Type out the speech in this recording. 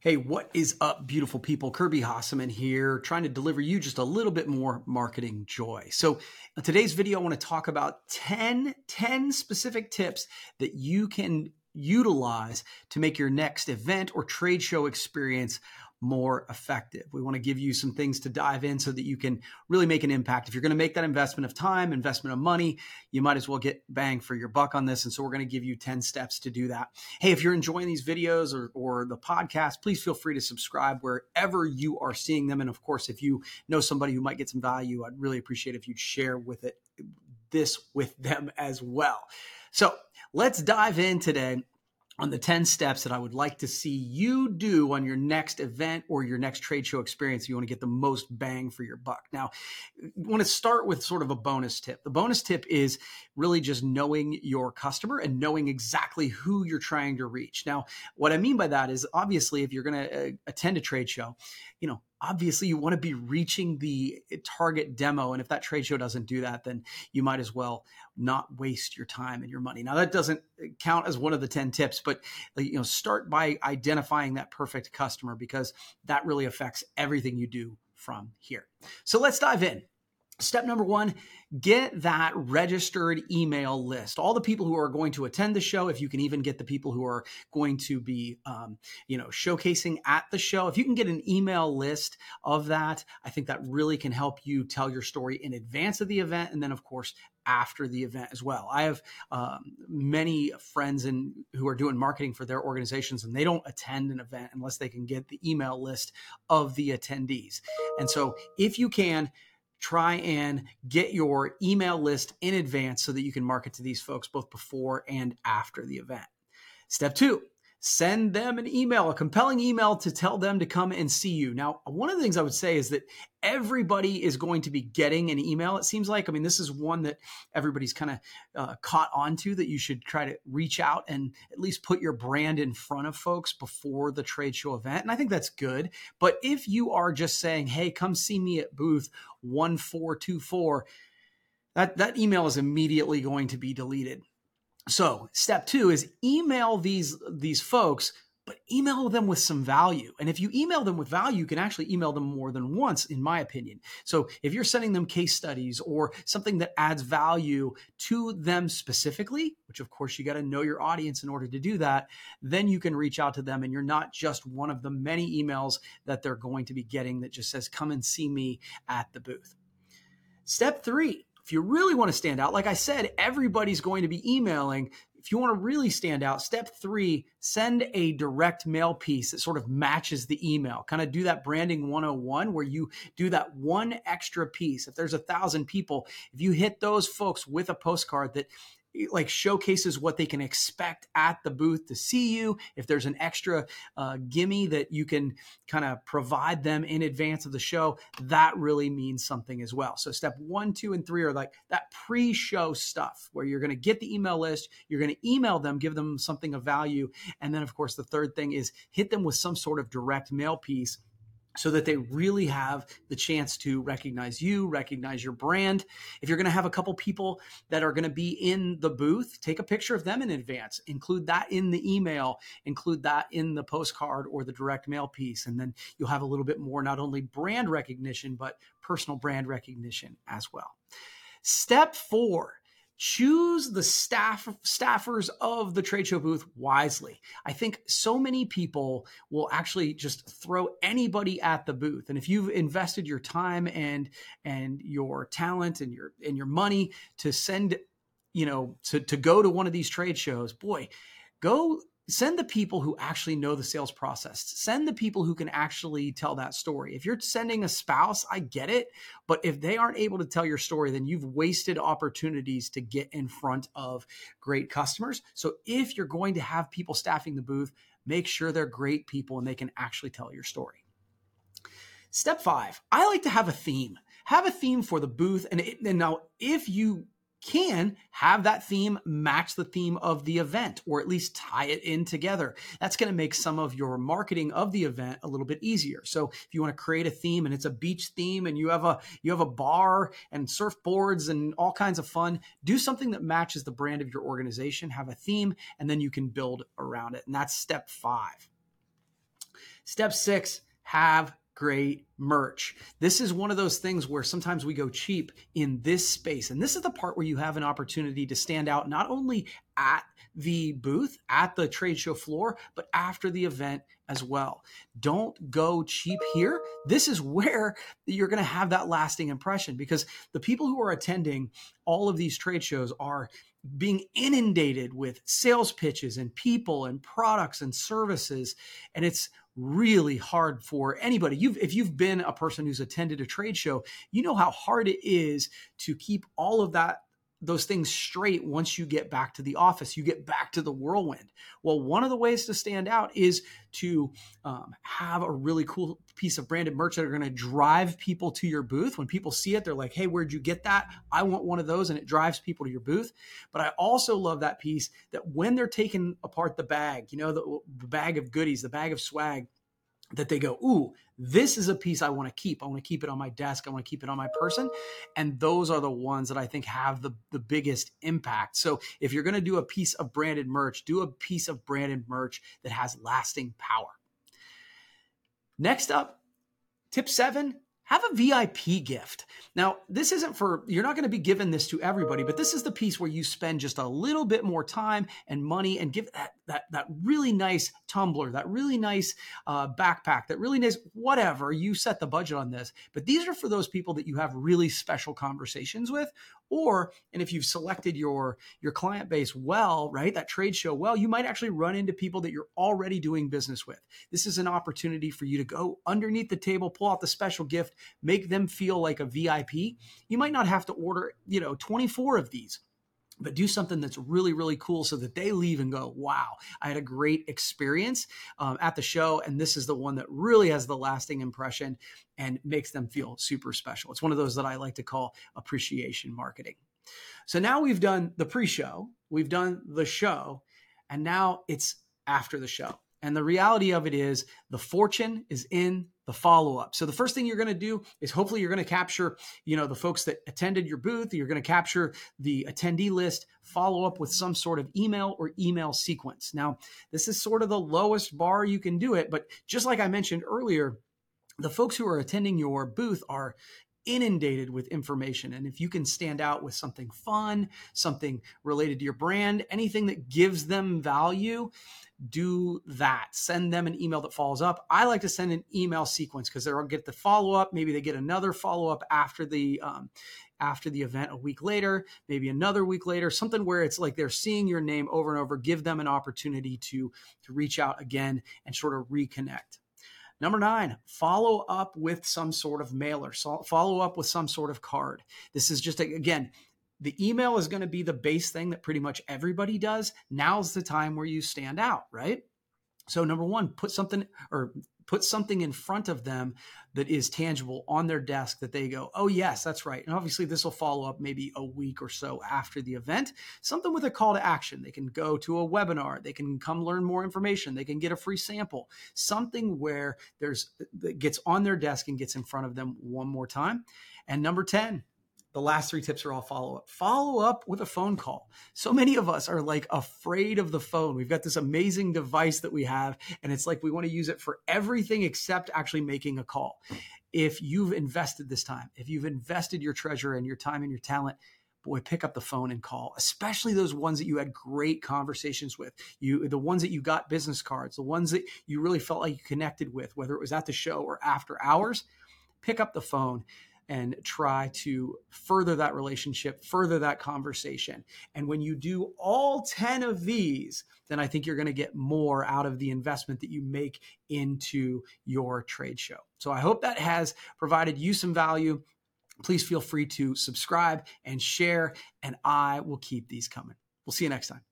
Hey, what is up, beautiful people? Kirby Hasseman here, trying to deliver you just a little bit more marketing joy. So, today's video, I want to talk about 10, 10 specific tips that you can utilize to make your next event or trade show experience more effective. We want to give you some things to dive in so that you can really make an impact. If you're going to make that investment of time, investment of money, you might as well get bang for your buck on this. And so we're going to give you 10 steps to do that. Hey, if you're enjoying these videos or, or the podcast, please feel free to subscribe wherever you are seeing them. And of course, if you know somebody who might get some value, I'd really appreciate if you'd share with it this with them as well. So let's dive in today on the 10 steps that I would like to see you do on your next event or your next trade show experience. You want to get the most bang for your buck. Now, I want to start with sort of a bonus tip. The bonus tip is really just knowing your customer and knowing exactly who you're trying to reach. Now, what I mean by that is obviously if you're going to uh, attend a trade show, you know, obviously you want to be reaching the eh, target demo and if that trade show doesn't do that then you might as well not waste your time and your money. Now that doesn't eh, count as one of the 10 tips but eh, you know start by identifying that perfect customer because that really affects everything you do from here. So let's dive in Step number one, get that registered email list. All the people who are going to attend the show, if you can even get the people who are going to be, um, you know, showcasing at the show, if you can get an email list of that, I think that really can help you tell your story in advance of the event. And then, of course, after the event as well. I have um, many friends in, who are doing marketing for their organizations, and they don't attend an event unless they can get the email list of the attendees. And so, if you can, try and get your email list in advance so that you can market to these folks both before and after the event. Step two, send them an email, a compelling email to tell them to come and see you. Now, one of the things I would say is that everybody is going to be getting an email, it seems like. I mean, this is one that everybody's kind of uh, caught onto that you should try to reach out and at least put your brand in front of folks before the trade show event. And I think that's good. But if you are just saying, hey, come see me at booth 1424, that, that email is immediately going to be deleted. So step two is email these these folks but email them with some value. And if you email them with value, you can actually email them more than once, in my opinion. So if you're sending them case studies or something that adds value to them specifically, which of course you got to know your audience in order to do that, then you can reach out to them and you're not just one of the many emails that they're going to be getting that just says, come and see me at the booth. Step three if you really want to stand out, like I said, everybody's going to be emailing. If you want to really stand out, step three, send a direct mail piece that sort of matches the email. Kind of do that branding 101 where you do that one extra piece. If there's a thousand people, if you hit those folks with a postcard that like showcases what they can expect at the booth to see you. If there's an extra uh, gimme that you can kind of provide them in advance of the show, that really means something as well. So step one, two, and three are like that pre-show stuff where you're going to get the email list, you're going to email them, give them something of value, and then of course the third thing is hit them with some sort of direct mail piece so that they really have the chance to recognize you, recognize your brand. If you're going to have a couple people that are going to be in the booth, take a picture of them in advance, include that in the email, include that in the postcard or the direct mail piece. And then you'll have a little bit more, not only brand recognition, but personal brand recognition as well. Step four choose the staff staffers of the trade show booth wisely. I think so many people will actually just throw anybody at the booth. And if you've invested your time and and your talent and your and your money to send, you know, to to go to one of these trade shows, boy, go send the people who actually know the sales process. Send the people who can actually tell that story. If you're sending a spouse i get it but if they aren't able to tell your story then you've wasted opportunities to get in front of great customers. So if you're going to have people staffing the booth make sure they're great people and they can actually tell your story. Step five i like to have a theme. Have a theme for the booth. And, it, and now if you can have that theme match the theme of the event or at least tie it in together. That's going to make some of your marketing of the event a little bit easier. So if you want to create a theme and it's a beach theme and you have a you have a bar and surfboards and all kinds of fun, do something that matches the brand of your organization, have a theme and then you can build around it. And that's step 5. Step six, have great merch. This is one of those things where sometimes we go cheap in this space. And this is the part where you have an opportunity to stand out not only at the booth, at the trade show floor, but after the event as well. Don't go cheap here. This is where you're going to have that lasting impression because the people who are attending all of these trade shows are being inundated with sales pitches and people and products and services. And it's really hard for anybody. You've if you've been a person who's attended a trade show, you know how hard it is to keep all of that those things straight once you get back to the office, you get back to the whirlwind. Well, one of the ways to stand out is to um, have a really cool piece of branded merch that are going to drive people to your booth. When people see it, they're like, hey, where'd you get that? I want one of those. And it drives people to your booth. But I also love that piece that when they're taking apart the bag, you know, the, the bag of goodies, the bag of swag, that they go, ooh, this is a piece I want to keep. I want to keep it on my desk. I want to keep it on my person. And those are the ones that I think have the, the biggest impact. So if you're going to do a piece of branded merch, do a piece of branded merch that has lasting power. Next up, tip seven have a VIP gift. Now, this isn't for, you're not going to be giving this to everybody, but this is the piece where you spend just a little bit more time and money and give that, that, that really nice tumbler, that really nice uh, backpack, that really nice whatever. You set the budget on this. But these are for those people that you have really special conversations with or and if you've selected your your client base well right that trade show well you might actually run into people that you're already doing business with. This is an opportunity for you to go underneath the table pull out the special gift make them feel like a vip you might not have to order you know 24 of these but do something that's really really cool so that they leave and go wow i had a great experience um, at the show and this is the one that really has the lasting impression and makes them feel super special. It's one of those that i like to call appreciation marketing. So now we've done the pre-show we've done the show and now it's after the show. And the reality of it is the fortune is in the follow up. So the first thing you're going to do is hopefully you're going to capture, you know, the folks that attended your booth, you're going to capture the attendee list, follow up with some sort of email or email sequence. Now, this is sort of the lowest bar you can do it, but just like I mentioned earlier, the folks who are attending your booth are inundated with information. And if you can stand out with something fun, something related to your brand, anything that gives them value, do that. Send them an email that follows up. I like to send an email sequence because they'll get the follow up. Maybe they get another follow up after the um, after the event a week later, maybe another week later, something where it's like they're seeing your name over and over. Give them an opportunity to to reach out again and sort of reconnect. Number nine, follow up with some sort of mailer, so follow up with some sort of card. This is just, again, the email is going to be the base thing that pretty much everybody does. Now's the time where you stand out, right? So number one, put something or put something in front of them that is tangible on their desk that they go, oh, yes, that's right. And obviously, this will follow up maybe a week or so after the event. Something with a call to action. They can go to a webinar, they can come learn more information, they can get a free sample, something where there's that gets on their desk and gets in front of them one more time. And number 10, the last three tips are all follow up. Follow up with a phone call. So many of us are like afraid of the phone. We've got this amazing device that we have, and it's like we want to use it for everything except actually making a call. If you've invested this time, if you've invested your treasure and your time and your talent, boy, pick up the phone and call, especially those ones that you had great conversations with. You, the ones that you got business cards, the ones that you really felt like you connected with, whether it was at the show or after hours. Pick up the phone and try to further that relationship, further that conversation. And when you do all 10 of these, then I think you're going to get more out of the investment that you make into your trade show. So I hope that has provided you some value. Please feel free to subscribe and share, and I will keep these coming. We'll see you next time.